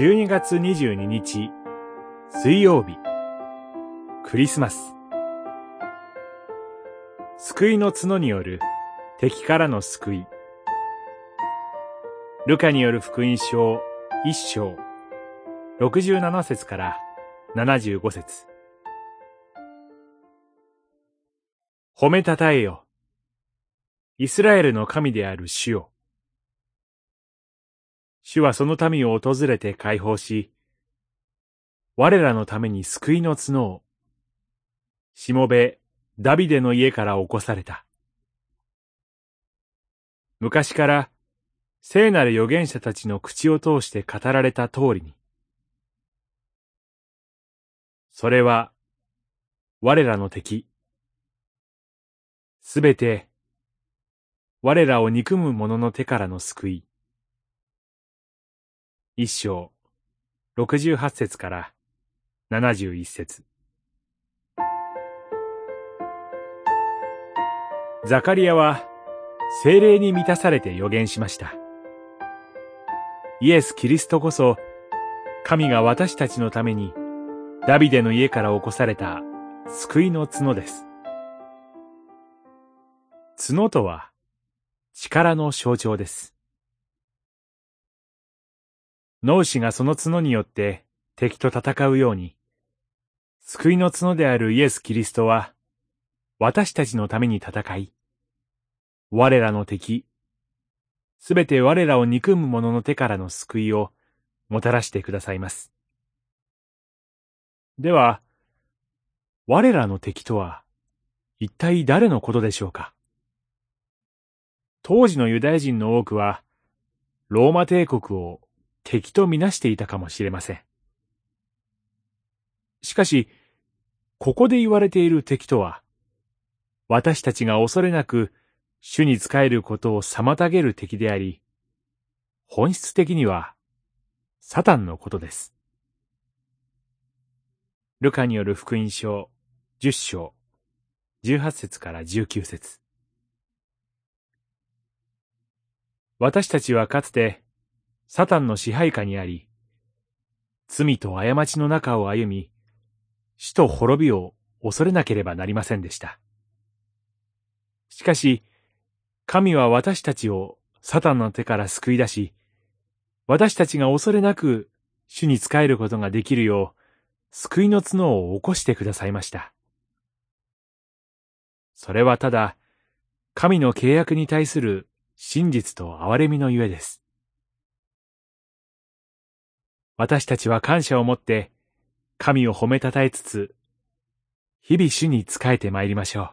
12月22日、水曜日、クリスマス。救いの角による敵からの救い。ルカによる福音書一章、67節から75節褒めたたえよ。イスラエルの神である主よ。主はその民を訪れて解放し、我らのために救いの角を、しもべダビデの家から起こされた。昔から聖なる預言者たちの口を通して語られた通りに、それは我らの敵、すべて我らを憎む者の手からの救い。一章、六十八節から七十一節。ザカリアは精霊に満たされて予言しました。イエス・キリストこそ、神が私たちのためにダビデの家から起こされた救いの角です。角とは力の象徴です。脳死がその角によって敵と戦うように、救いの角であるイエス・キリストは、私たちのために戦い、我らの敵、すべて我らを憎む者の手からの救いをもたらしてくださいます。では、我らの敵とは、一体誰のことでしょうか？当時のユダヤ人の多くは、ローマ帝国を敵とみなしていたかもしれません。しかし、ここで言われている敵とは、私たちが恐れなく主に仕えることを妨げる敵であり、本質的には、サタンのことです。ルカによる福音書、十章、十八節から十九節私たちはかつて、サタンの支配下にあり、罪と過ちの中を歩み、死と滅びを恐れなければなりませんでした。しかし、神は私たちをサタンの手から救い出し、私たちが恐れなく主に仕えることができるよう、救いの角を起こしてくださいました。それはただ、神の契約に対する真実と憐れみのゆえです。私たちは感謝を持って、神を褒めたたえつつ、日々主に仕えて参りましょう。